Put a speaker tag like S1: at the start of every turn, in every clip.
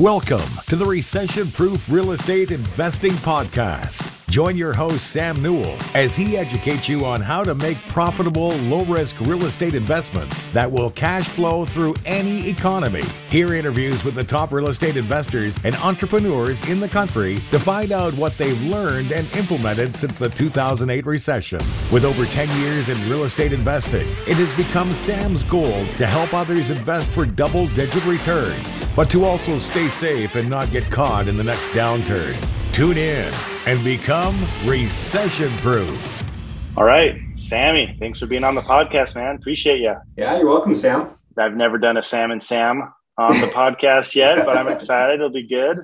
S1: Welcome to the Recession Proof Real Estate Investing Podcast. Join your host, Sam Newell, as he educates you on how to make profitable, low risk real estate investments that will cash flow through any economy. Hear interviews with the top real estate investors and entrepreneurs in the country to find out what they've learned and implemented since the 2008 recession. With over 10 years in real estate investing, it has become Sam's goal to help others invest for double digit returns, but to also stay safe and not get caught in the next downturn. Tune in and become recession proof.
S2: All right, Sammy, thanks for being on the podcast, man. Appreciate you.
S3: Yeah, you're welcome, Sam.
S2: I've never done a Sam and Sam on the podcast yet, but I'm excited. It'll be good.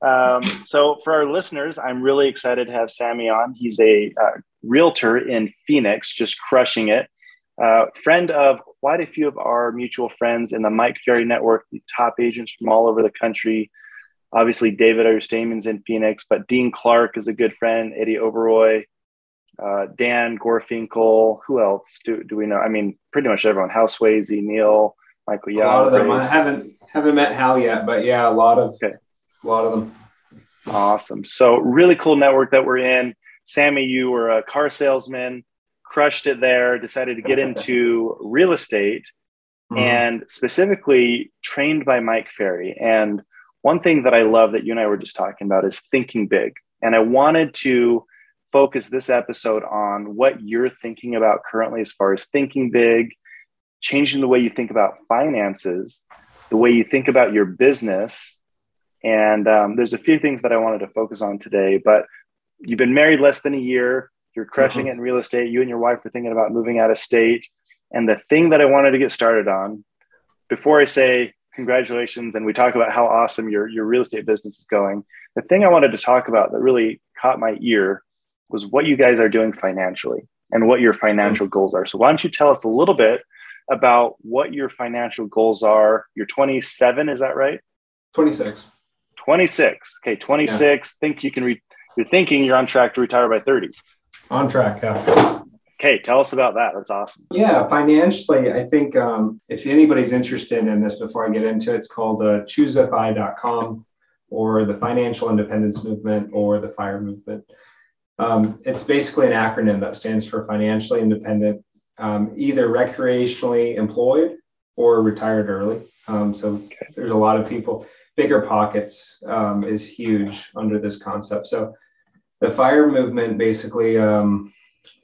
S2: Um, so, for our listeners, I'm really excited to have Sammy on. He's a uh, realtor in Phoenix, just crushing it. Uh, friend of quite a few of our mutual friends in the Mike Ferry Network, the top agents from all over the country. Obviously, David Understateman's in Phoenix, but Dean Clark is a good friend. Eddie Oberoy, uh, Dan Gorfinkel. Who else do, do we know? I mean, pretty much everyone. Hal Swayze, Neil, Michael Young.
S3: A lot of them. I haven't haven't met Hal yet, but yeah, a lot of okay. a lot of them.
S2: Awesome. So really cool network that we're in. Sammy, you were a car salesman, crushed it there. Decided to get into real estate, mm-hmm. and specifically trained by Mike Ferry and one thing that I love that you and I were just talking about is thinking big. And I wanted to focus this episode on what you're thinking about currently as far as thinking big, changing the way you think about finances, the way you think about your business. And um, there's a few things that I wanted to focus on today, but you've been married less than a year. You're crushing mm-hmm. it in real estate. You and your wife are thinking about moving out of state. And the thing that I wanted to get started on before I say congratulations and we talk about how awesome your, your real estate business is going. The thing i wanted to talk about that really caught my ear was what you guys are doing financially and what your financial goals are. So why don't you tell us a little bit about what your financial goals are? You're 27 is that right?
S3: 26
S2: 26 okay 26 yeah. think you can re- you're thinking you're on track to retire by 30
S3: on track yeah
S2: Okay, tell us about that. That's awesome.
S3: Yeah, financially, I think um, if anybody's interested in this before I get into it, it's called uh, choosefi.com or the Financial Independence Movement or the FIRE Movement. Um, it's basically an acronym that stands for financially independent, um, either recreationally employed or retired early. Um, so okay. there's a lot of people. BiggerPockets um, is huge under this concept. So the FIRE movement basically um,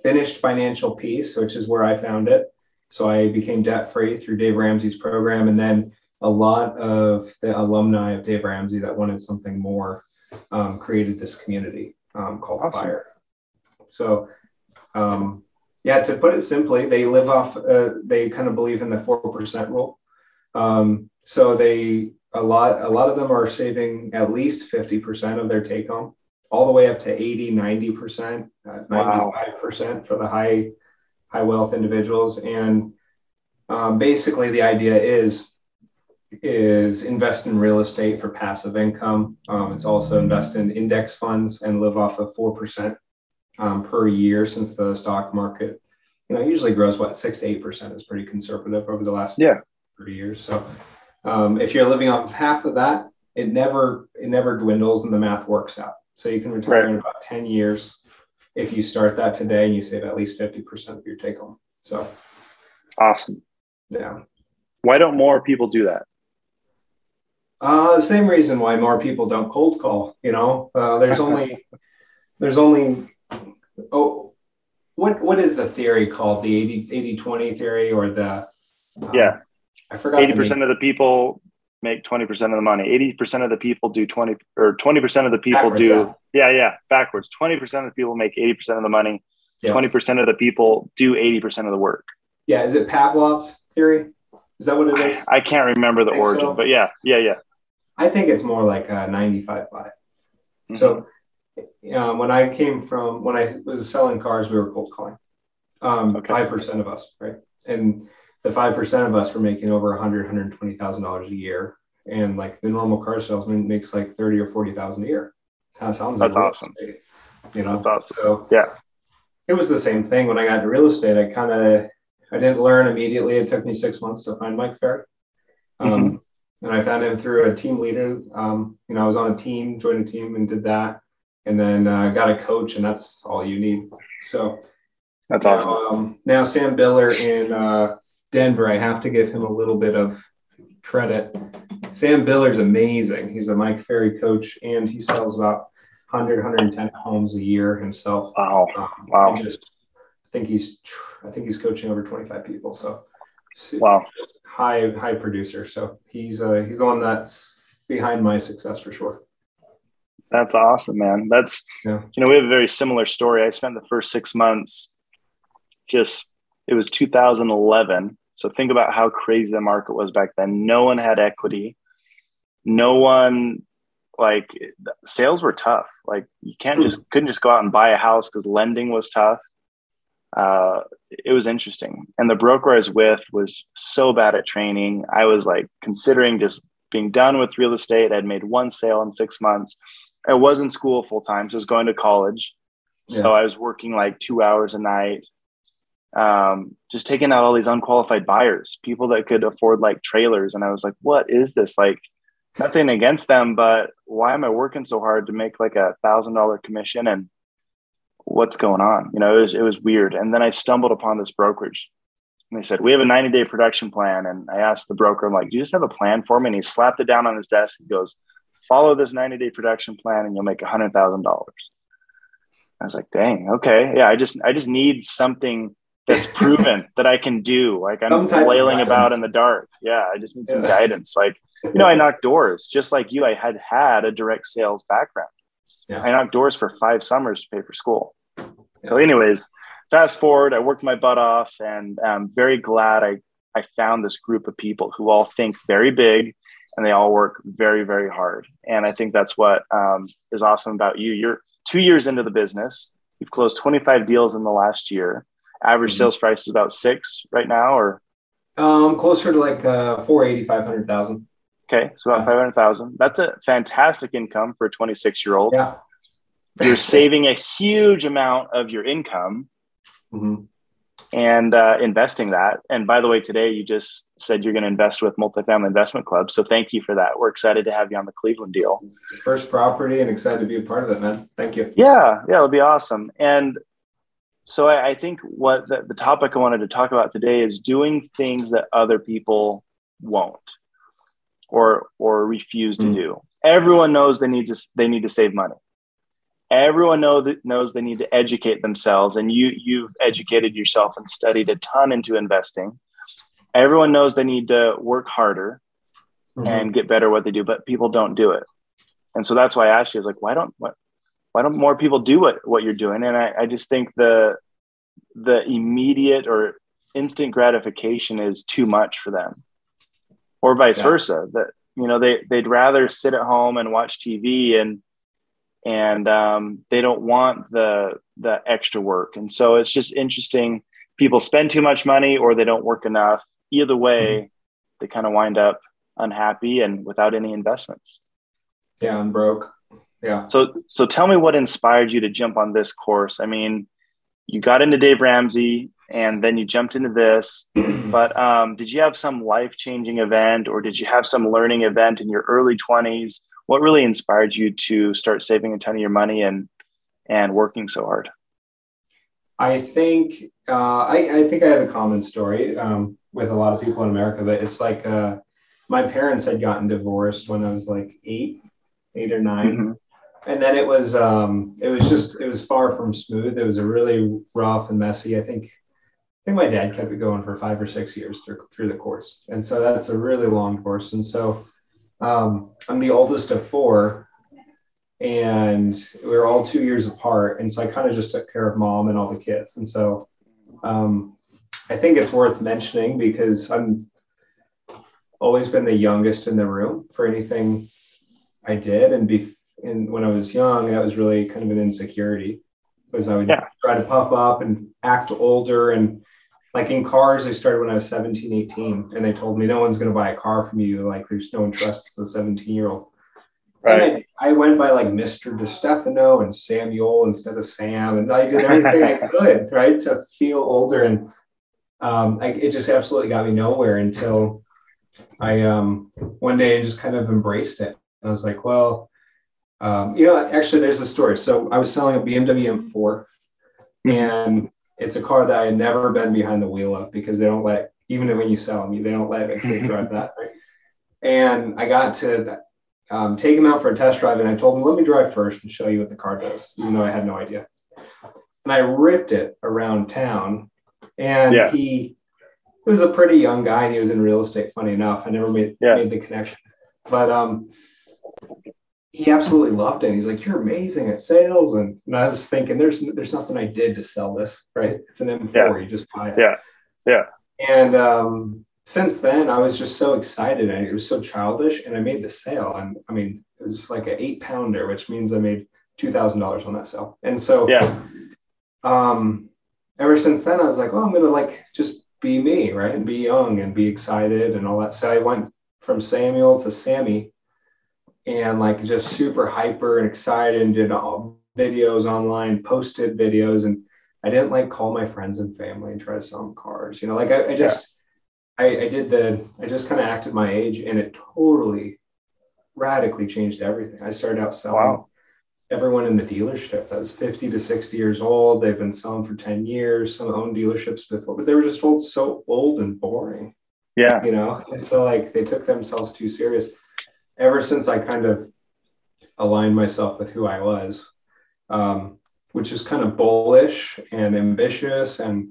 S3: finished financial peace, which is where I found it. So I became debt free through Dave Ramsey's program. And then a lot of the alumni of Dave Ramsey that wanted something more um, created this community um, called awesome. Fire. So, um, yeah, to put it simply, they live off, uh, they kind of believe in the 4% rule. Um, so they, a lot, a lot of them are saving at least 50% of their take home all the way up to 80, 90%, uh, 95% for the high, high wealth individuals. And um, basically the idea is, is invest in real estate for passive income. Um, it's also invest in index funds and live off of 4% um, per year since the stock market, you know, usually grows what six to 8% is pretty conservative over the last
S2: yeah.
S3: 30 years. So um, if you're living off of half of that, it never, it never dwindles and the math works out. So you can retire right. in about 10 years if you start that today and you save at least 50% of your take home. So
S2: awesome.
S3: Yeah.
S2: Why don't more people do that?
S3: Uh, the same reason why more people don't cold call, you know, uh, there's only, there's only, oh, what, what is the theory called? The 80, 80, 20 theory or the, uh,
S2: yeah, I forgot 80% of the people make 20% of the money. 80% of the people do 20 or 20% of the people backwards, do yeah. yeah, yeah, backwards. 20% of the people make 80% of the money. Yeah. 20% of the people do 80% of the work.
S3: Yeah, is it Pavlov's theory? Is that what it is?
S2: I, I can't remember the origin, so. but yeah, yeah, yeah.
S3: I think it's more like uh, 95 5. Mm-hmm. So um, when I came from, when I was selling cars, we were cold calling. Um, okay. 5% of us, right? And the 5% of us were making over 100 $120,000 a year. And like the normal car salesman makes like 30 or 40,000 a year. That sounds
S2: That's awesome.
S3: Estate, you know,
S2: That's awesome.
S3: So
S2: yeah,
S3: it was the same thing when I got into real estate. I kind of, I didn't learn immediately. It took me six months to find Mike Ferry. Um, mm-hmm. and I found him through a team leader. Um, you know, I was on a team, joined a team, and did that, and then uh, got a coach, and that's all you need. So
S2: that's awesome.
S3: Now, um, now Sam Biller in uh, Denver, I have to give him a little bit of credit. Sam Biller's amazing. He's a Mike Ferry coach, and he sells about 100, 110 homes a year himself.
S2: Wow! Um, wow!
S3: Just, I think he's, I think he's coaching over 25 people. So,
S2: wow!
S3: High, high producer. So he's, uh, he's the one that's behind my success for sure.
S2: That's awesome, man. That's yeah. you know we have a very similar story. I spent the first six months just it was 2011 so think about how crazy the market was back then. No one had equity. No one like sales were tough. Like you can't just couldn't just go out and buy a house because lending was tough. Uh, it was interesting. And the broker i was with was so bad at training. I was like considering just being done with real estate. I'd made one sale in six months. I was in school full time so i was going to college. Yeah. so i was working like two hours a night. Um, just taking out all these unqualified buyers, people that could afford like trailers. And I was like, what is this? Like, nothing against them, but why am I working so hard to make like a thousand dollar commission? And what's going on? You know, it was, it was weird. And then I stumbled upon this brokerage. And they said, We have a 90 day production plan. And I asked the broker, I'm like, Do you just have a plan for me? And he slapped it down on his desk. He goes, Follow this 90 day production plan and you'll make a $100,000. I was like, Dang, okay. Yeah, I just, I just need something that's proven that I can do. Like I'm flailing about in the dark. Yeah, I just need some yeah. guidance. Like, you know, I knocked doors just like you. I had had a direct sales background. Yeah. I knocked doors for five summers to pay for school. Yeah. So, anyways, fast forward, I worked my butt off, and I'm very glad I I found this group of people who all think very big and they all work very very hard. And I think that's what um, is awesome about you. You're two years into the business. You've closed 25 deals in the last year average mm-hmm. sales price is about six right now or?
S3: Um closer to like uh 480 500,000
S2: okay so about 500,000 that's a fantastic income for a 26 year old
S3: yeah.
S2: You're saving a huge amount of your income mm-hmm. and uh, investing that. And by the way today you just said you're going to invest with multifamily investment club so thank you for that. We're excited to have you on the cleveland deal.
S3: First property and excited to be a part of it man. Thank you.
S2: Yeah yeah it'll be awesome. And so I, I think what the, the, topic I wanted to talk about today is doing things that other people won't or or refuse to mm. do. Everyone knows they need to they need to save money. Everyone know that knows they need to educate themselves, and you you've educated yourself and studied a ton into investing. Everyone knows they need to work harder mm-hmm. and get better at what they do, but people don't do it. And so that's why I asked you, I was like, why don't what why don't more people do what, what you're doing? And I, I just think the the immediate or instant gratification is too much for them. Or vice yeah. versa. That you know, they they'd rather sit at home and watch TV and and um, they don't want the the extra work. And so it's just interesting. People spend too much money or they don't work enough. Either way, mm-hmm. they kind of wind up unhappy and without any investments.
S3: Yeah, I'm broke. Yeah.
S2: So so tell me what inspired you to jump on this course. I mean, you got into Dave Ramsey and then you jumped into this, but um, did you have some life changing event or did you have some learning event in your early 20s? What really inspired you to start saving a ton of your money and and working so hard?
S3: I think uh, I, I, think I have a common story um, with a lot of people in America. But it's like uh, my parents had gotten divorced when I was like eight, eight or 9 mm-hmm and then it was um, it was just it was far from smooth. It was a really rough and messy. I think I think my dad kept it going for five or six years through through the course, and so that's a really long course. And so um, I'm the oldest of four, and we are all two years apart. And so I kind of just took care of mom and all the kids. And so um, I think it's worth mentioning because I'm always been the youngest in the room for anything I did, and be and when I was young, that was really kind of an insecurity because I would yeah. try to puff up and act older. And like in cars, I started when I was 17, 18, and they told me no one's going to buy a car from you. Like there's no one trusts a 17 year old. Right. I, I, went by like Mr. DeStefano and Samuel instead of Sam. And I did everything I could, right, to feel older. And um, I, it just absolutely got me nowhere until I um, one day just kind of embraced it. I was like, well, um, you know, actually, there's a story. So I was selling a BMW M4, and it's a car that I had never been behind the wheel of because they don't let, even when you sell them, they don't let a kid drive that. Right? And I got to um, take him out for a test drive, and I told him, let me drive first and show you what the car does, even though I had no idea. And I ripped it around town, and yeah. he he was a pretty young guy and he was in real estate. Funny enough, I never made yeah. made the connection, but um, he absolutely loved it. He's like, "You're amazing at sales," and, and I was thinking, "There's there's nothing I did to sell this, right? It's an M4. Yeah. You just buy it."
S2: Yeah, yeah.
S3: And um, since then, I was just so excited, and it was so childish, and I made the sale. And I mean, it was like an eight pounder, which means I made two thousand dollars on that sale. And so,
S2: yeah.
S3: Um, ever since then, I was like, "Oh, I'm gonna like just be me, right? And be young and be excited and all that. So I went from Samuel to Sammy and like just super hyper and excited and did all videos online, posted videos. And I didn't like call my friends and family and try to sell them cars. You know, like I, I just, yeah. I, I did the, I just kind of acted my age and it totally radically changed everything. I started out selling wow everyone in the dealership that was 50 to 60 years old. They've been selling for 10 years. Some owned dealerships before, but they were just old, so old and boring.
S2: Yeah.
S3: You know, and so like they took themselves too serious. Ever since I kind of aligned myself with who I was, um, which is kind of bullish and ambitious and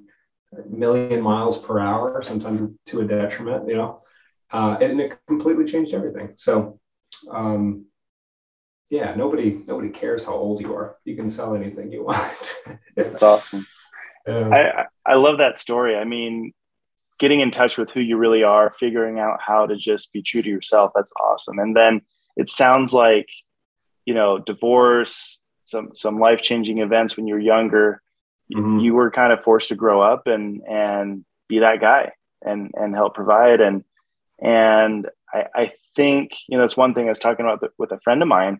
S3: million miles per hour, sometimes to a detriment, you know, uh, and it completely changed everything. So, um, yeah, nobody nobody cares how old you are. You can sell anything you want.
S2: That's awesome. Um, I I love that story. I mean, getting in touch with who you really are, figuring out how to just be true to yourself. That's awesome. And then it sounds like, you know, divorce, some some life changing events when you're younger. Mm-hmm. You were kind of forced to grow up and and be that guy and and help provide and and I, I think you know it's one thing I was talking about with a friend of mine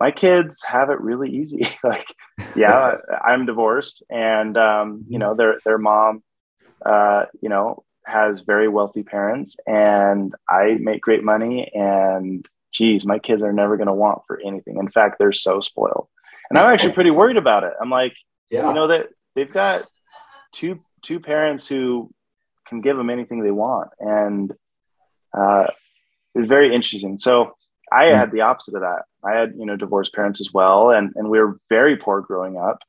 S2: my kids have it really easy. like, yeah, I'm divorced, and um, you know, their their mom, uh, you know, has very wealthy parents, and I make great money. And geez, my kids are never going to want for anything. In fact, they're so spoiled, and I'm actually pretty worried about it. I'm like, yeah. you know, that they've got two two parents who can give them anything they want, and uh, it's very interesting. So I mm. had the opposite of that. I had, you know, divorced parents as well, and and we were very poor growing up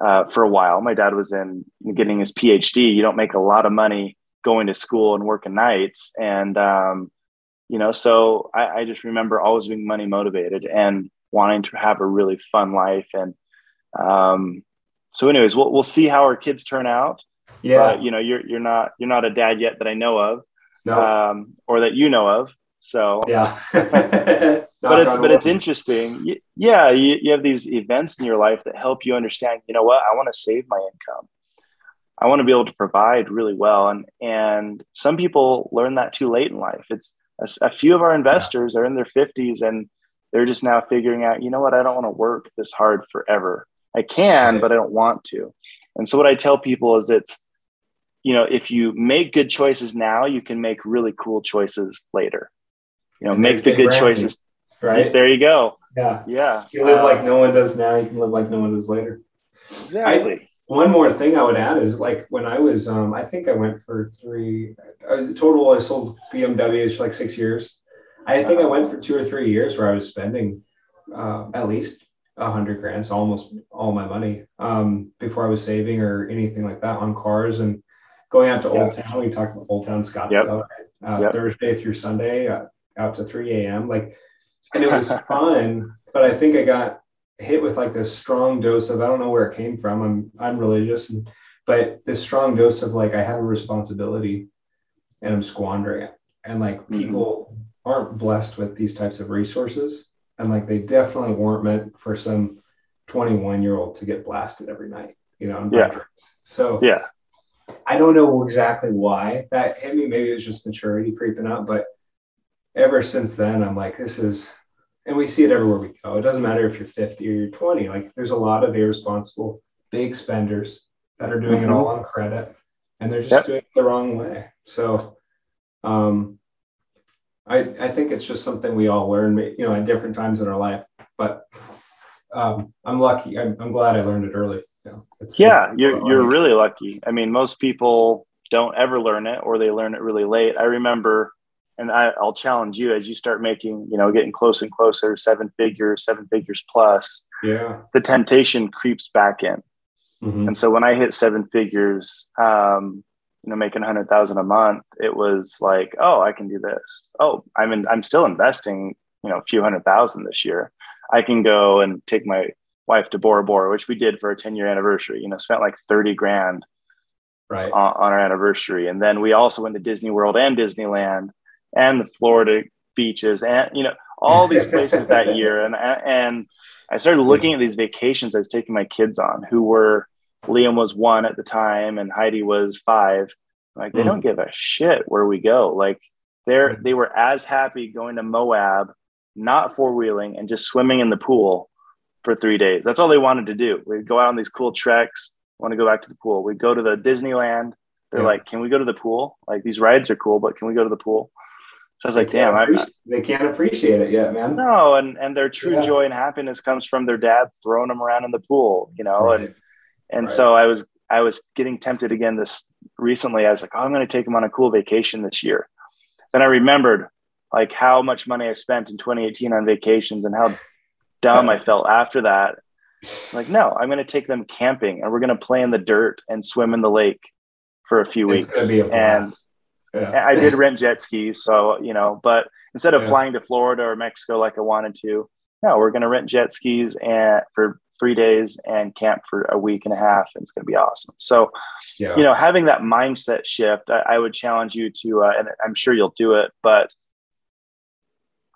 S2: uh, for a while. My dad was in getting his PhD. You don't make a lot of money going to school and working nights, and um, you know, so I, I just remember always being money motivated and wanting to have a really fun life. And um, so, anyways, we'll we'll see how our kids turn out.
S3: Yeah,
S2: but, you know, you're you're not you're not a dad yet that I know of, no. um, or that you know of. So
S3: yeah,
S2: but it's but it's interesting. Yeah, you, you have these events in your life that help you understand. You know what? I want to save my income. I want to be able to provide really well, and and some people learn that too late in life. It's a, a few of our investors yeah. are in their fifties and they're just now figuring out. You know what? I don't want to work this hard forever. I can, right. but I don't want to. And so what I tell people is it's you know if you make good choices now, you can make really cool choices later you know, make the good choices.
S3: Right.
S2: There you go.
S3: Yeah.
S2: Yeah.
S3: You live um, like no one does now. You can live like no one does later.
S2: Exactly.
S3: I, one more thing I would add is like when I was, um, I think I went for three, I was, total, I sold BMWs for like six years. I think I went for two or three years where I was spending uh, at least a hundred grand, so almost all my money um, before I was saving or anything like that on cars and going out to Old Town. We talked about Old Town Scottsdale, yep. uh, yep. Thursday through Sunday. Uh, out to 3 a.m. Like, and it was fun, but I think I got hit with like this strong dose of I don't know where it came from. I'm I'm religious, and, but this strong dose of like I have a responsibility, and I'm squandering it, and like mm-hmm. people aren't blessed with these types of resources, and like they definitely weren't meant for some 21 year old to get blasted every night, you know.
S2: Yeah.
S3: So
S2: yeah.
S3: I don't know exactly why that hit me. Maybe it was just maturity creeping up, but ever since then, I'm like, this is, and we see it everywhere we go. It doesn't matter if you're 50 or you're 20. Like, there's a lot of irresponsible big spenders that are doing mm-hmm. it all on credit, and they're just yep. doing it the wrong way. So, um, I, I think it's just something we all learn, you know, at different times in our life. But um, I'm lucky. I'm, I'm glad I learned it early. You know,
S2: it's, yeah, it's, you're you're really lucky. I mean, most people don't ever learn it, or they learn it really late. I remember, and I, I'll challenge you as you start making, you know, getting close and closer, seven figures, seven figures plus.
S3: Yeah,
S2: the temptation creeps back in. Mm-hmm. And so when I hit seven figures, um, you know, making a hundred thousand a month, it was like, oh, I can do this. Oh, I'm in, I'm still investing, you know, a few hundred thousand this year. I can go and take my wife to Bora Bora, which we did for a 10 year anniversary, you know, spent like 30 grand
S3: right
S2: on, on our anniversary. And then we also went to Disney World and Disneyland and the Florida beaches and, you know, all these places that year. And, and I started looking at these vacations I was taking my kids on who were, Liam was one at the time and Heidi was five. Like they mm. don't give a shit where we go. Like they're, they were as happy going to Moab, not four wheeling and just swimming in the pool for three days. That's all they wanted to do. We'd go out on these cool treks, want to go back to the pool. We'd go to the Disneyland. They're yeah. like, can we go to the pool? Like these rides are cool, but can we go to the pool? So I was like, damn, I,
S3: they can't appreciate it yet, man.
S2: No, and and their true yeah. joy and happiness comes from their dad throwing them around in the pool, you know, right. and and right. so I was I was getting tempted again this recently. I was like, oh, I'm going to take them on a cool vacation this year. Then I remembered like how much money I spent in 2018 on vacations and how dumb I felt after that. Like, no, I'm going to take them camping and we're going to play in the dirt and swim in the lake for a few
S3: it's
S2: weeks. and yeah. I did rent jet skis. So, you know, but instead of yeah. flying to Florida or Mexico like I wanted to, no, we're going to rent jet skis and for three days and camp for a week and a half. And it's going to be awesome. So, yeah. you know, having that mindset shift, I, I would challenge you to, uh, and I'm sure you'll do it, but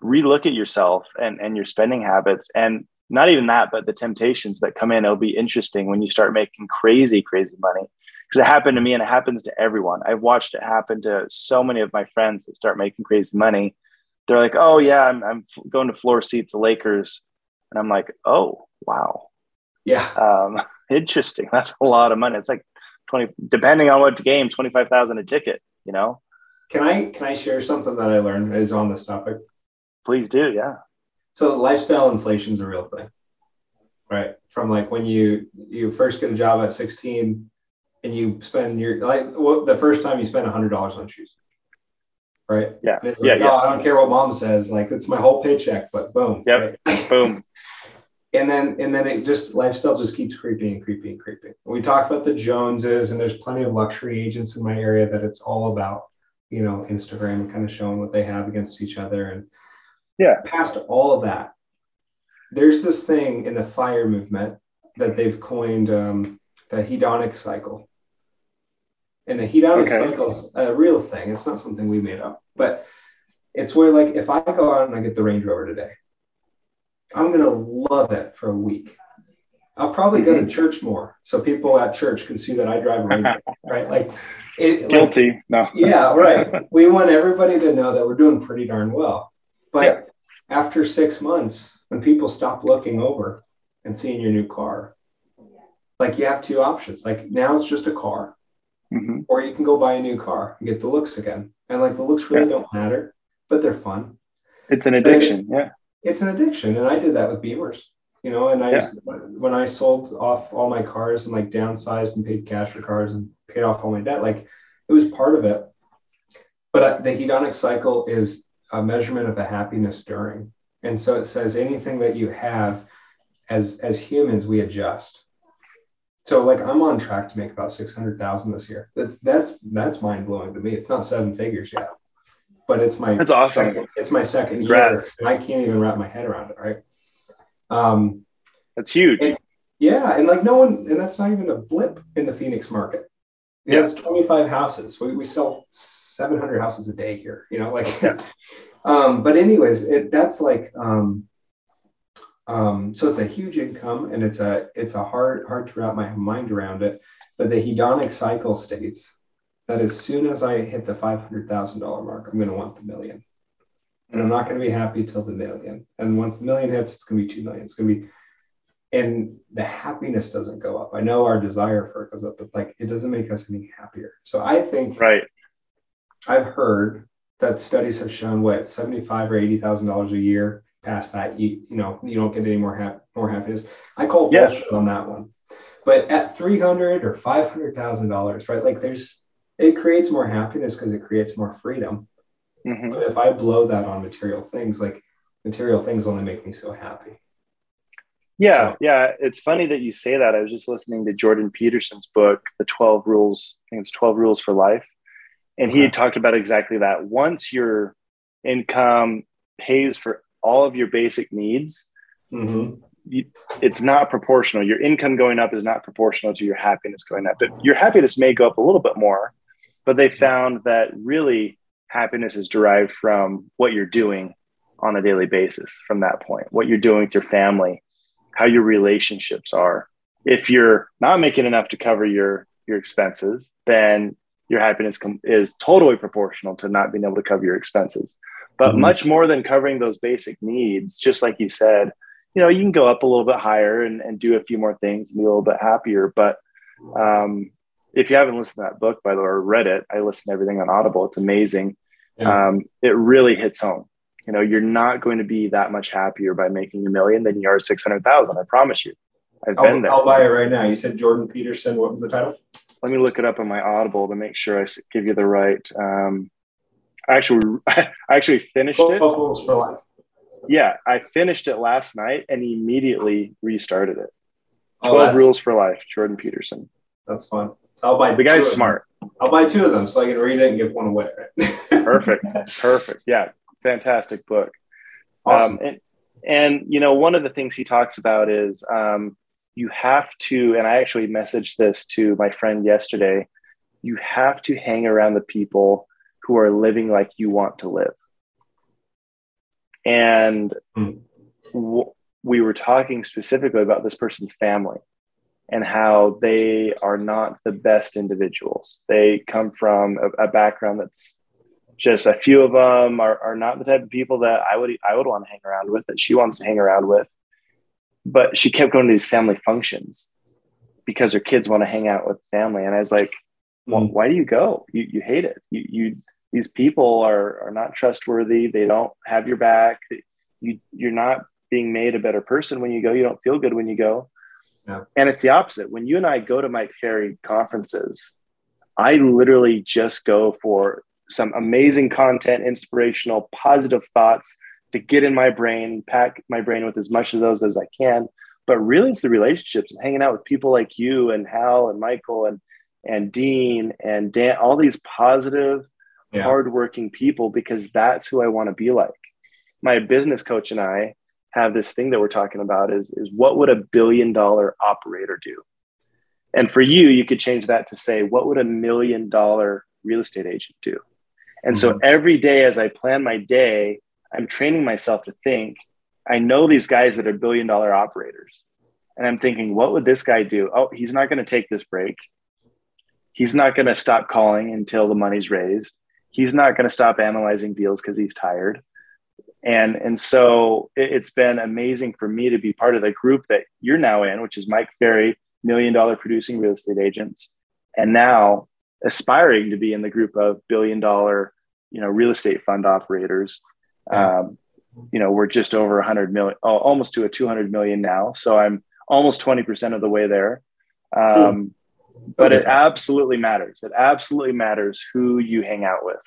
S2: relook at yourself and, and your spending habits and not even that, but the temptations that come in. It'll be interesting when you start making crazy, crazy money. Because it happened to me and it happens to everyone. I've watched it happen to so many of my friends that start making crazy money. They're like, oh, yeah, I'm, I'm going to floor seats, Lakers. And I'm like, oh, wow.
S3: Yeah.
S2: Um, interesting. That's a lot of money. It's like 20, depending on what game, 25,000 a ticket, you know?
S3: Can I, can I share something that I learned is on this topic?
S2: Please do. Yeah.
S3: So lifestyle inflation is a real thing, right? From like when you you first get a job at 16 and you spend your like well, the first time you spend a hundred dollars on shoes, right?
S2: Yeah.
S3: Like,
S2: yeah, yeah.
S3: Oh, I don't care what mom says. Like it's my whole paycheck, but boom.
S2: Yep. Right? boom.
S3: And then and then it just lifestyle just keeps creeping and creeping and creeping. We talk about the Joneses, and there's plenty of luxury agents in my area that it's all about, you know, Instagram and kind of showing what they have against each other and
S2: yeah.
S3: Past all of that, there's this thing in the fire movement that they've coined um, the hedonic cycle. And the hedonic okay. cycle is a real thing. It's not something we made up, but it's where like if I go out and I get the Range Rover today, I'm gonna love it for a week. I'll probably go to mm-hmm. church more so people at church can see that I drive a Range Rover, right? Like
S2: it, guilty. Like, no.
S3: yeah, right. We want everybody to know that we're doing pretty darn well. But yeah. after six months, when people stop looking over and seeing your new car, like you have two options. Like now it's just a car, mm-hmm. or you can go buy a new car and get the looks again. And like the looks really yeah. don't matter, but they're fun.
S2: It's an addiction.
S3: And
S2: yeah.
S3: It's an addiction. And I did that with Beamers, you know, and I, yeah. when I sold off all my cars and like downsized and paid cash for cars and paid off all my debt, like it was part of it. But the hedonic cycle is a measurement of the happiness during. And so it says anything that you have as as humans, we adjust. So like I'm on track to make about 600,000 this year. That, that's that's mind blowing to me. It's not seven figures yet, but it's my
S2: that's awesome.
S3: Second, it's my second Congrats. year, I can't even wrap my head around it. Right. Um,
S2: that's huge.
S3: And, yeah, and like no one, and that's not even a blip in the Phoenix market. Yeah, it's 25 houses. We, we sell 700 houses a day here. You know, like. Um, but anyways, it, that's like um, um, so it's a huge income and it's a it's a hard hard to wrap my mind around it. But the hedonic cycle states that as soon as I hit the five hundred thousand dollar mark, I'm going to want the million, and I'm not going to be happy till the million. And once the million hits, it's going to be two million. It's going to be and the happiness doesn't go up. I know our desire for it goes up, but like it doesn't make us any happier. So I think
S2: right.
S3: I've heard that studies have shown what seventy-five or eighty thousand dollars a year. Past that, you you know you don't get any more hap- more happiness. I call
S2: Yeah.
S3: bullshit on that one. But at three hundred or five hundred thousand dollars, right? Like there's it creates more happiness because it creates more freedom.
S2: Mhm.
S3: But if I blow that on material things, like material things only make me so happy.
S2: Yeah,
S3: So-
S2: yeah. It's funny that you say that. I was just listening to Jordan Peterson's book, The 12 Rules, I think it's 12 Rules for Life. And he had talked about exactly that. Once your income pays for all of your basic needs,
S3: Mm-hmm.
S2: you, it's not proportional. Your income going up is not proportional to your happiness going up. But your happiness may go up a little bit more, but they found that really happiness is derived from what you're doing on a daily basis from that point, what you're doing with your family, how your relationships are. If you're not making enough to cover your your expenses, then your happiness com- is totally proportional to not being able to cover your expenses. But
S3: Mhm.
S2: much more than covering those basic needs, just like you said, you know, you can go up a little bit higher and, and do a few more things and be a little bit happier. But um, if you haven't listened to that book, by the way, or read it, I listen to everything on Audible. It's amazing.
S3: Yeah.
S2: Um, it really hits home. You know, you're not going to be that much happier by making a million than you are 600,000. I promise you. I've been
S3: I'll,
S2: there.
S3: I'll buy it right now. You said Jordan Peterson. What was the title?
S2: Let me look it up on my Audible to make sure I give you the right. Um, I actually, I actually finished it.
S3: Rules for Life.
S2: Yeah, I finished it last night and immediately restarted it.
S3: Oh,
S2: 12 Rules for Life, Jordan Peterson.
S3: That's fun. So I'll buy.
S2: The guy's smart.
S3: I'll buy two of them so I can read it and give one away. Right?
S2: Perfect. Perfect. Yeah, fantastic book.
S3: Awesome.
S2: Um, and, and, you know, one of the things he talks about is um, you have to, and I actually messaged this to my friend yesterday, you have to hang around the people who are living like you want to live. And
S3: Hmm.
S2: w- we were talking specifically about this person's family and how they are not the best individuals. They come from a, a background that's just a few of them are, are not the type of people that I would I would want to hang around with that she wants to hang around with. But she kept going to these family functions because her kids want to hang out with family. And I was like, well,
S3: Mm.
S2: why do you go? You, you hate it. You, you these people are are not trustworthy. They don't have your back. You you're not being made a better person when you go. You don't feel good when you go.
S3: Yeah.
S2: And it's the opposite. When you and I go to Mike Ferry conferences, I literally just go for some amazing content, inspirational, positive thoughts to get in my brain, pack my brain with as much of those as I can. But really, it's the relationships and hanging out with people like you and Hal and Michael and and Dean and Dan, all these positive,
S3: Yeah.
S2: hardworking people, because that's who I want to be like. My business coach and I have this thing that we're talking about is, is what would a billion dollar operator do? And for you, you could change that to say, what would a million dollar real estate agent do? And so
S3: Mhm.
S2: every day as I plan my day, I'm training myself to think, I know these guys that are billion dollar operators. And I'm thinking, what would this guy do? Oh, he's not going to take this break. He's not going to stop calling until the money's raised. He's not going to stop analyzing deals because he's tired. And, and so it, it's been amazing for me to be part of the group that you're now in, which is Mike Ferry, million dollar producing real estate agents. And now aspiring to be in the group of billion dollar, you know, real estate fund operators. Um, you know, we're just over 100 million, oh, almost to a 200 million now. So I'm almost 20% of the way there. Um, but it absolutely matters. It absolutely matters who you hang out with.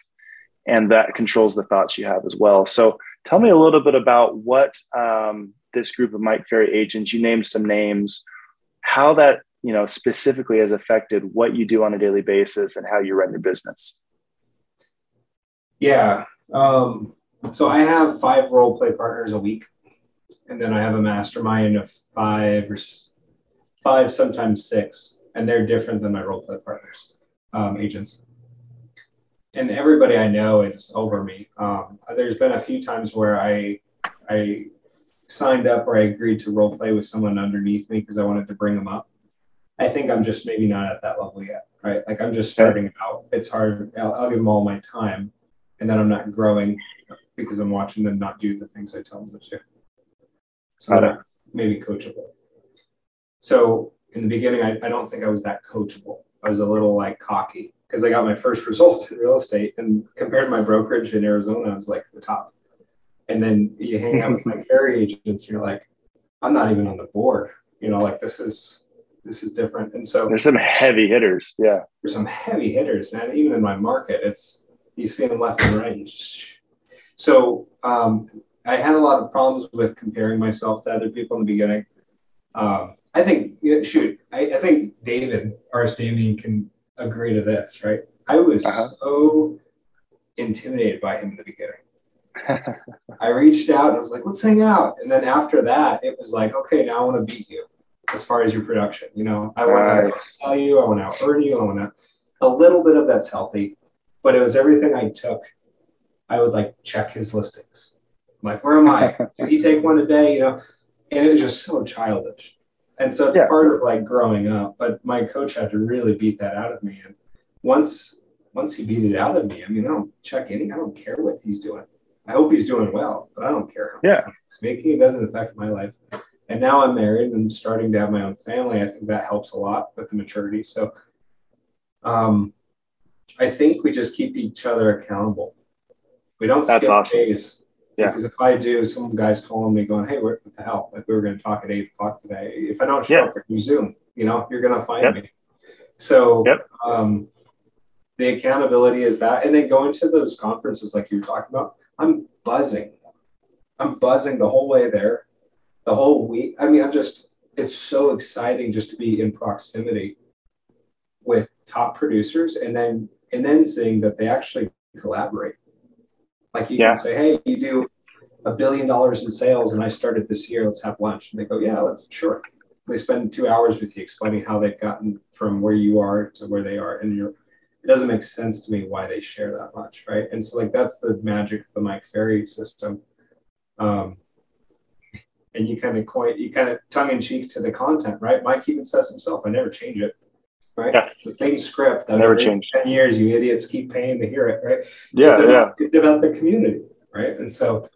S2: And that controls the thoughts you have as well. So tell me a little bit about what um, this group of Mike Ferry agents, you named some names, how that, you know, specifically has affected what you do on a daily basis and how you run your business.
S3: Yeah. Um, so I have five role play partners a week, and then I have a mastermind of five or five, sometimes six, and they're different than my role play partners, um, agents. And everybody I know is over me. Um, there's been a few times where I I signed up or I agreed to role play with someone underneath me because I wanted to bring them up. I think I'm just maybe not at that level yet, right? Like I'm just starting out. It's hard. I'll, I'll give them all my time, and then I'm not growing because I'm watching them not do the things I tell them to do. So maybe coachable. So in the beginning, I, I don't think I was that coachable. I was a little like cocky because I got my first results in real estate and compared to my brokerage in Arizona, I was like the top. And then you hang out with my carry agents, and you're like, I'm not even on the board. You know, like this is this is different. And so
S2: there's some heavy hitters. Yeah.
S3: There's some heavy hitters, man. Even in my market, it's you see them left and right. So um, I had a lot of problems with comparing myself to other people in the beginning. Um, I think, shoot, I, I think David Arustamian can agree to this, right? I was uh-huh. so intimidated by him in the beginning. I reached out and I was like, let's hang out. And then after that, it was like, okay, now I want to beat you as far as your production. You know, I want to tell you, I want to earn you, I want to, a little bit of that's healthy, but it was everything I took. I would like check his listings. I'm like, where am I? Did he take one a day? You know, and it was just so childish. And so it's yeah. part of like growing up. But my coach had to really beat that out of me. And once once he beat it out of me, I mean, I don't check any, I don't care what he's doing. I hope he's doing well, but I don't care.
S2: yeah.
S3: He's making it doesn't affect my life. And now I'm married and starting to have my own family. I think that helps a lot with the maturity. So um, I think we just keep each other accountable. We don't
S2: That's
S3: skip
S2: awesome.
S3: days. Yeah. Because if I do, some guys calling me going, "Hey, what the hell? Like we were going to talk at eight o'clock today. If I don't show up for Zoom, you know, you're going to find yep. me." So,
S2: yep.
S3: um, the accountability is that, and then going to those conferences like you were talking about, I'm buzzing. I'm buzzing the whole way there, the whole week. I mean, I'm just. It's so exciting just to be in proximity with top producers, and then and then seeing that they actually collaborate like you yeah. can say, hey, you do a billion dollars in sales and I started this year, let's have lunch. And they go, yeah, let's sure. They spend two hours with you explaining how they've gotten from where you are to where they are. And you're, it doesn't make sense to me why they share that much. Right. And so like, that's the magic of the Mike Ferry system. Um, and you kind of coin, you kind of tongue in cheek to the content, right? Mike even says himself, I never change it right? Yeah. It's the same script.
S2: That Never changed.
S3: Ten years, you idiots keep paying to hear it, right?
S2: Yeah,
S3: it's
S2: about,
S3: yeah. It's about the community, right? And so,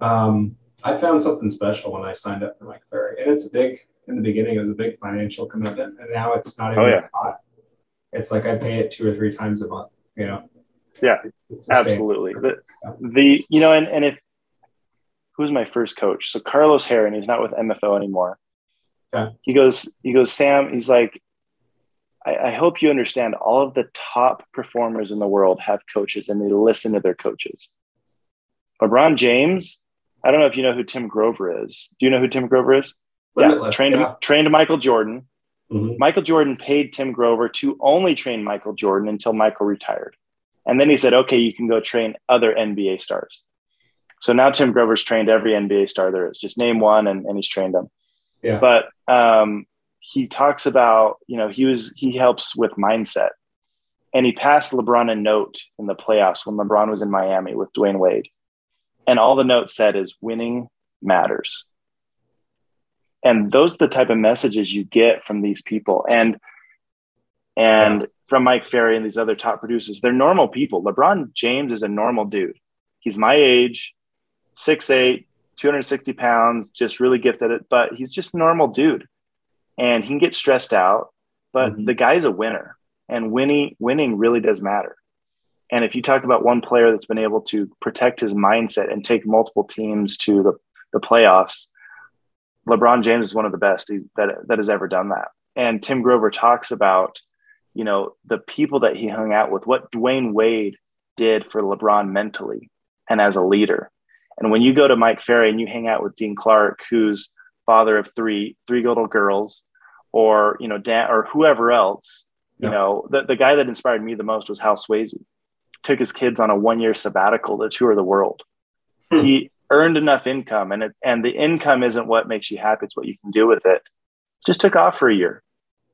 S3: um, I found something special when I signed up for Mike Ferry, and it's a big. In the beginning, it was a big financial commitment, and now it's not even oh, yeah. a lot. It's like I pay it two or three times a month. You know.
S2: Yeah, absolutely. The, the you know, and and if who's my first coach? So Carlos Heron, he's not with MFO anymore.
S3: Yeah.
S2: He goes, he goes, Sam, he's like, I, I, hope you understand all of the top performers in the world have coaches and they listen to their coaches. LeBron James, I don't know if you know who Tim Grover is. Do you know who Tim Grover is?
S3: Limitless,
S2: yeah, trained
S3: yeah.
S2: trained Michael Jordan. Mm-hmm. Michael Jordan paid Tim Grover to only train Michael Jordan until Michael retired. And then he said, okay, you can go train other NBA stars. So now Tim Grover's trained every NBA star there is. Just name one and, and he's trained them.
S3: Yeah.
S2: But um, he talks about, you know, he was he helps with mindset. And he passed LeBron a note in the playoffs when LeBron was in Miami with Dwyane Wade. And all the note said is winning matters. And those are the type of messages you get from these people. And and from Mike Ferry and these other top producers, they're normal people. LeBron James is a normal dude. He's my age, 6'8, 260 pounds, just really gifted it, but he's just normal dude and he can get stressed out, but mm-hmm. the guy's a winner and winning winning really does matter. And if you talk about one player that's been able to protect his mindset and take multiple teams to the, the playoffs, LeBron James is one of the best that, that has ever done that. And Tim Grover talks about, you know, the people that he hung out with, what Dwyane Wade did for LeBron mentally and as a leader. And when you go to Mike Ferry and you hang out with Dean Clark, who's father of three, three little girls, or you know Dan or whoever else. You yeah. know, the, the guy that inspired me the most was Hal Sweasey. Took his kids on a one year sabbatical to tour the world. Hmm. He earned enough income, and it, and the income isn't what makes you happy; it's what you can do with it. Just took off for a year.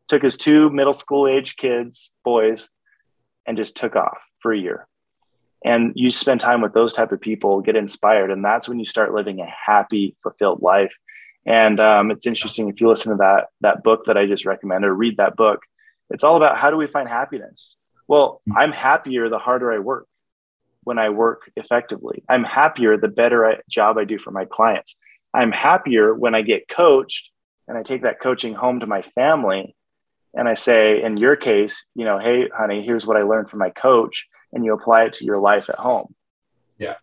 S2: Took his two middle school age kids, boys, and just took off for a year. And you spend time with those type of people, get inspired, and that's when you start living a happy, fulfilled life. And um, it's interesting if you listen to that that book that I just recommended or read that book. It's all about how do we find happiness. Well, hmm. I'm happier the harder I work when I work effectively. I'm happier the better I, job I do for my clients. I'm happier when I get coached and I take that coaching home to my family and I say, in your case, you know, hey, honey, here's what I learned from my coach, and you apply it to your life at home.
S3: Yeah.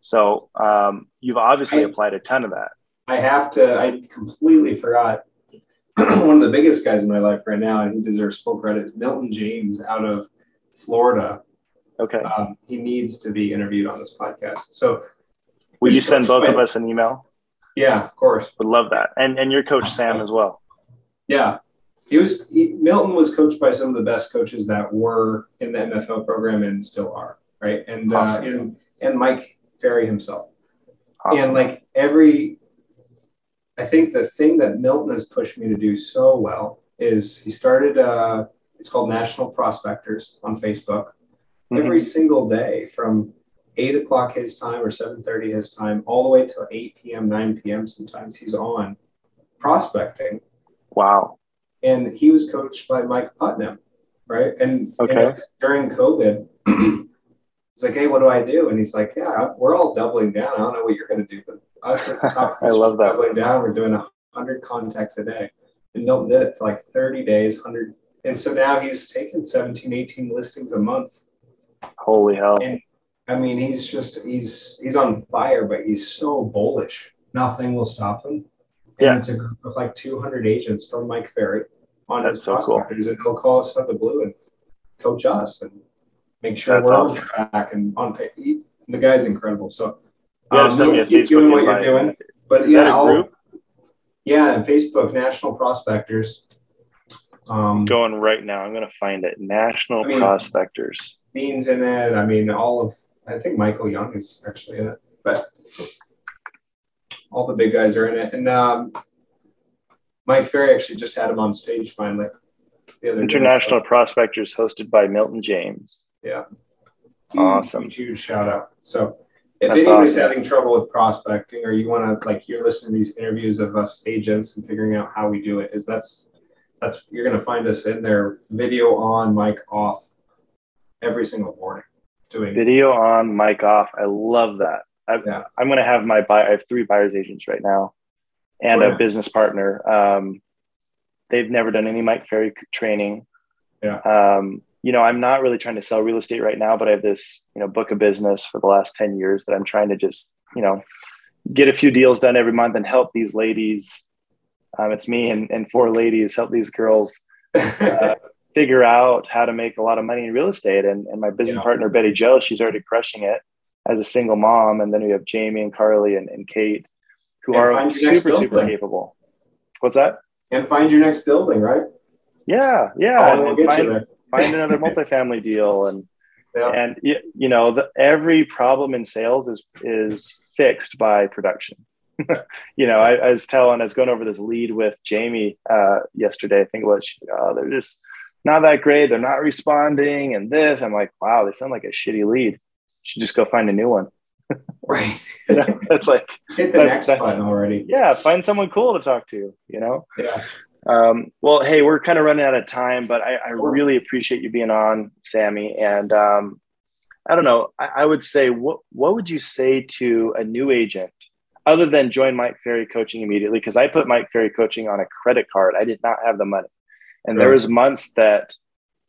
S2: So um, you've obviously
S3: I,
S2: applied a ton of that.
S3: I have to. I completely forgot one of the biggest guys in my life right now, and he deserves full credit. Milton James out of Florida.
S2: Okay.
S3: Um, he needs to be interviewed on this podcast. So,
S2: would you send both of us an email?
S3: Yeah, of course.
S2: Would love that, and and your coach Sam as well.
S3: Yeah, he was. He, Milton was coached by some of the best coaches that were in the NFL program and still are, right? And awesome. uh, and, and Mike Ferry himself. Awesome. And like every I think the thing that Milton has pushed me to do so well is he started, uh, it's called National Prospectors on Facebook. Mm-hmm. Every single day from eight o'clock his time or 7.30 his time, all the way till 8 p.m., 9 p.m. sometimes he's on prospecting.
S2: Wow.
S3: And he was coached by Mike Putnam, right? And,
S2: okay.
S3: and during COVID, he's like, hey, what do I do? And he's like, yeah, we're all doubling down. I don't know what you're going to do, but us as the top
S2: I love that.
S3: Doubling down, we're doing 100 contacts a day. And Milton did it for like 30 days, 100. And so now he's taken 17, 18 listings a month.
S2: Holy hell.
S3: And I mean, he's just, he's, he's on fire, but he's so bullish. Nothing will stop him. And yeah. it's a group of like 200 agents from Mike Ferry on
S2: That's
S3: his
S2: so cool.
S3: And he'll call us out of the blue and coach us and make sure
S2: That's
S3: we're
S2: awesome.
S3: on track and on pay. The guy's incredible. So
S2: yeah, um, send me a
S3: keep doing what you're doing. But
S2: Is
S3: yeah,
S2: that a
S3: I'll-
S2: group?
S3: yeah, and Facebook National Prospectors. Um,
S2: Going right now. I'm going to find it. National
S3: I mean-
S2: Prospectors.
S3: Dean's in it. I mean, all of I think Michael Young is actually in it, but all the big guys are in it. And um, Mike Ferry actually just had him on stage finally. The other day,
S2: International Prospectors hosted by Milton James.
S3: Yeah.
S2: Awesome.
S3: Huge, shout out. So if
S2: That's
S3: anybody's
S2: awesome.
S3: having trouble with prospecting or you want to like you're listening to these interviews of us agents and figuring out how we do it is that's that's you're going to find us in there video on mic off every single morning doing
S2: Video on, mic off. I love that. I,
S3: Yeah.
S2: I'm going to have my buy. I have three buyers agents right now, and
S3: Oh, yeah.
S2: a business partner. Um, they've never done any Mike Ferry training.
S3: Yeah.
S2: Um, you know, I'm not really trying to sell real estate right now, but I have this, you know, book of business for the last 10 years that I'm trying to just, you know, get a few deals done every month and help these ladies. Um, it's me and, and four ladies help these girls uh, figure out how to make a lot of money in real estate. And, and my business
S3: Yeah.
S2: partner, Betty Joe, she's already crushing it as a single mom. And then we have Jamie and Carly and, and Kate, who
S3: And
S2: are
S3: find your next
S2: super, super
S3: building.
S2: capable. What's that?
S3: and find your next building right
S2: Yeah. Yeah.
S3: oh,
S2: and
S3: we'll get
S2: find,
S3: you there
S2: find another multifamily deal. And,
S3: yeah.
S2: and you, know, the, every problem in sales is, is fixed by production. you know, I, I was telling, I was going over this lead with Jamie uh, yesterday. I think it was, oh, they're just not that great. They're not responding. And this, I'm like, wow, they sound like a shitty lead. Should just go find a new one.
S3: right
S2: You know, that's like,
S3: hit the
S2: That's-
S3: next
S2: that's-
S3: button already
S2: yeah, find someone cool to talk to, you know?
S3: yeah
S2: Um, well, hey, we're kind of running out of time, but I, I really appreciate you being on, Sammy. And um, I don't know, I, I would say, what what would you say to a new agent other than join Mike Ferry Coaching immediately? Because I put Mike Ferry Coaching on a credit card. I did not have the money, and there was months that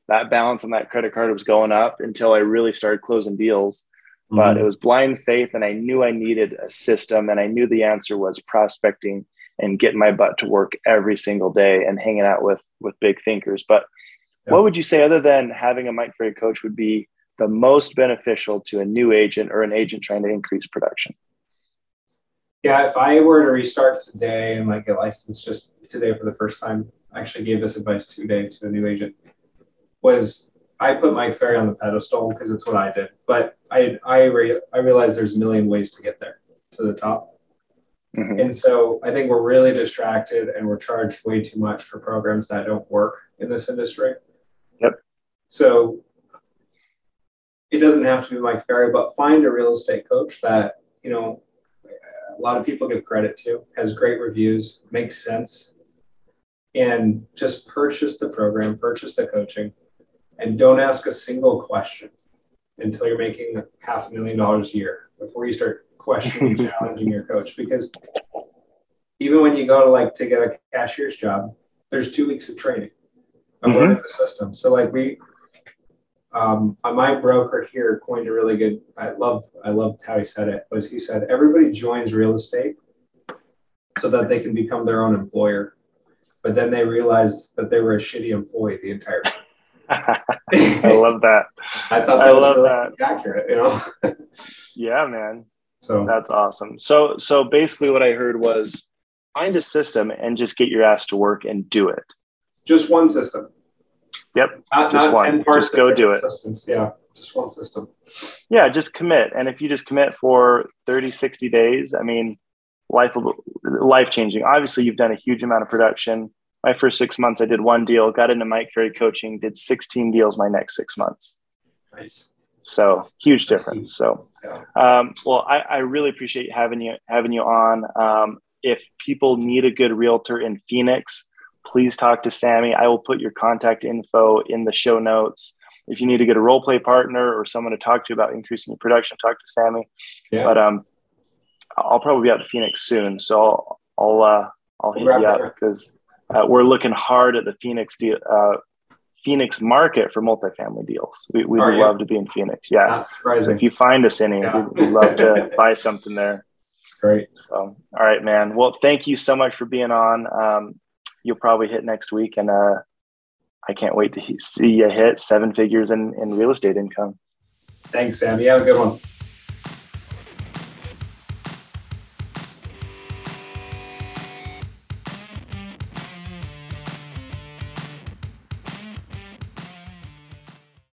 S2: that balance on that credit card was going up until I really started closing deals. But
S3: Mhm.
S2: it was blind faith, and I knew I needed a system, and I knew the answer was prospecting and getting my butt to work every single day and hanging out with with big thinkers. But
S3: Yeah.
S2: what would you say, other than having a Mike Ferry coach, would be the most beneficial to a new agent or an agent trying to increase production?
S3: Yeah, if I were to restart today and like get licensed just today for the first time, I actually gave this advice today to a new agent. Was I put Mike Ferry on the pedestal because it's what I did, but I I re- I realized there's a million ways to get there to the top,
S2: Mhm.
S3: and so I think we're really distracted and we're charged way too much for programs that don't work in this industry.
S2: Yep.
S3: So it doesn't have to be Mike Ferry, but find a real estate coach that you know a lot of people give credit to, has great reviews, makes sense, and just purchase the program, purchase the coaching, and don't ask a single question until you're making half a million dollars a year before you start questioning, challenging your coach. Because even when you go to like to get a cashier's job, there's two weeks of training. of mm-hmm. learning the system. So like we, um, my broker here coined a really good. I love I loved how he said it. Was he said everybody joins real estate so that they can become their own employer, but then they realized that they were a shitty employee the entire time.
S2: I love that.
S3: I thought that I was love really that. accurate. You know.
S2: yeah, man. So that's awesome. So so basically, what I heard was find a system and just get your ass to work and do it.
S3: Just one system.
S2: Yep. Not, just not one. just go do it.
S3: Systems. Yeah. Just one system.
S2: Yeah. Just commit. And if you just commit for 30, 60 days, I mean, life, life changing. Obviously, you've done a huge amount of production. My first six months, I did one deal, got into Mike Ferry coaching, did 16 deals my next six months.
S3: Nice.
S2: So huge difference. So, um, well, I, I, really appreciate having you having you on. Um, if people need a good realtor in Phoenix, please talk to Sammy. I will put your contact info in the show notes. If you need to get a role play partner or someone to talk to about increasing your production, talk to Sammy. Yeah. But um, I'll probably be out to Phoenix soon, so I'll I'll, uh, I'll hit you up because uh, we're looking hard at the Phoenix deal, uh, Phoenix market for multifamily deals. We we would love to be in Phoenix. Yeah. So if you find us any, yeah. we'd, we'd love to buy something there.
S3: Great.
S2: So, all right, man. Well, thank you so much for being on. Um, you'll probably hit next week, and uh, I can't wait to see you hit seven figures in, in real estate income.
S3: Thanks, Sam. You have a good one.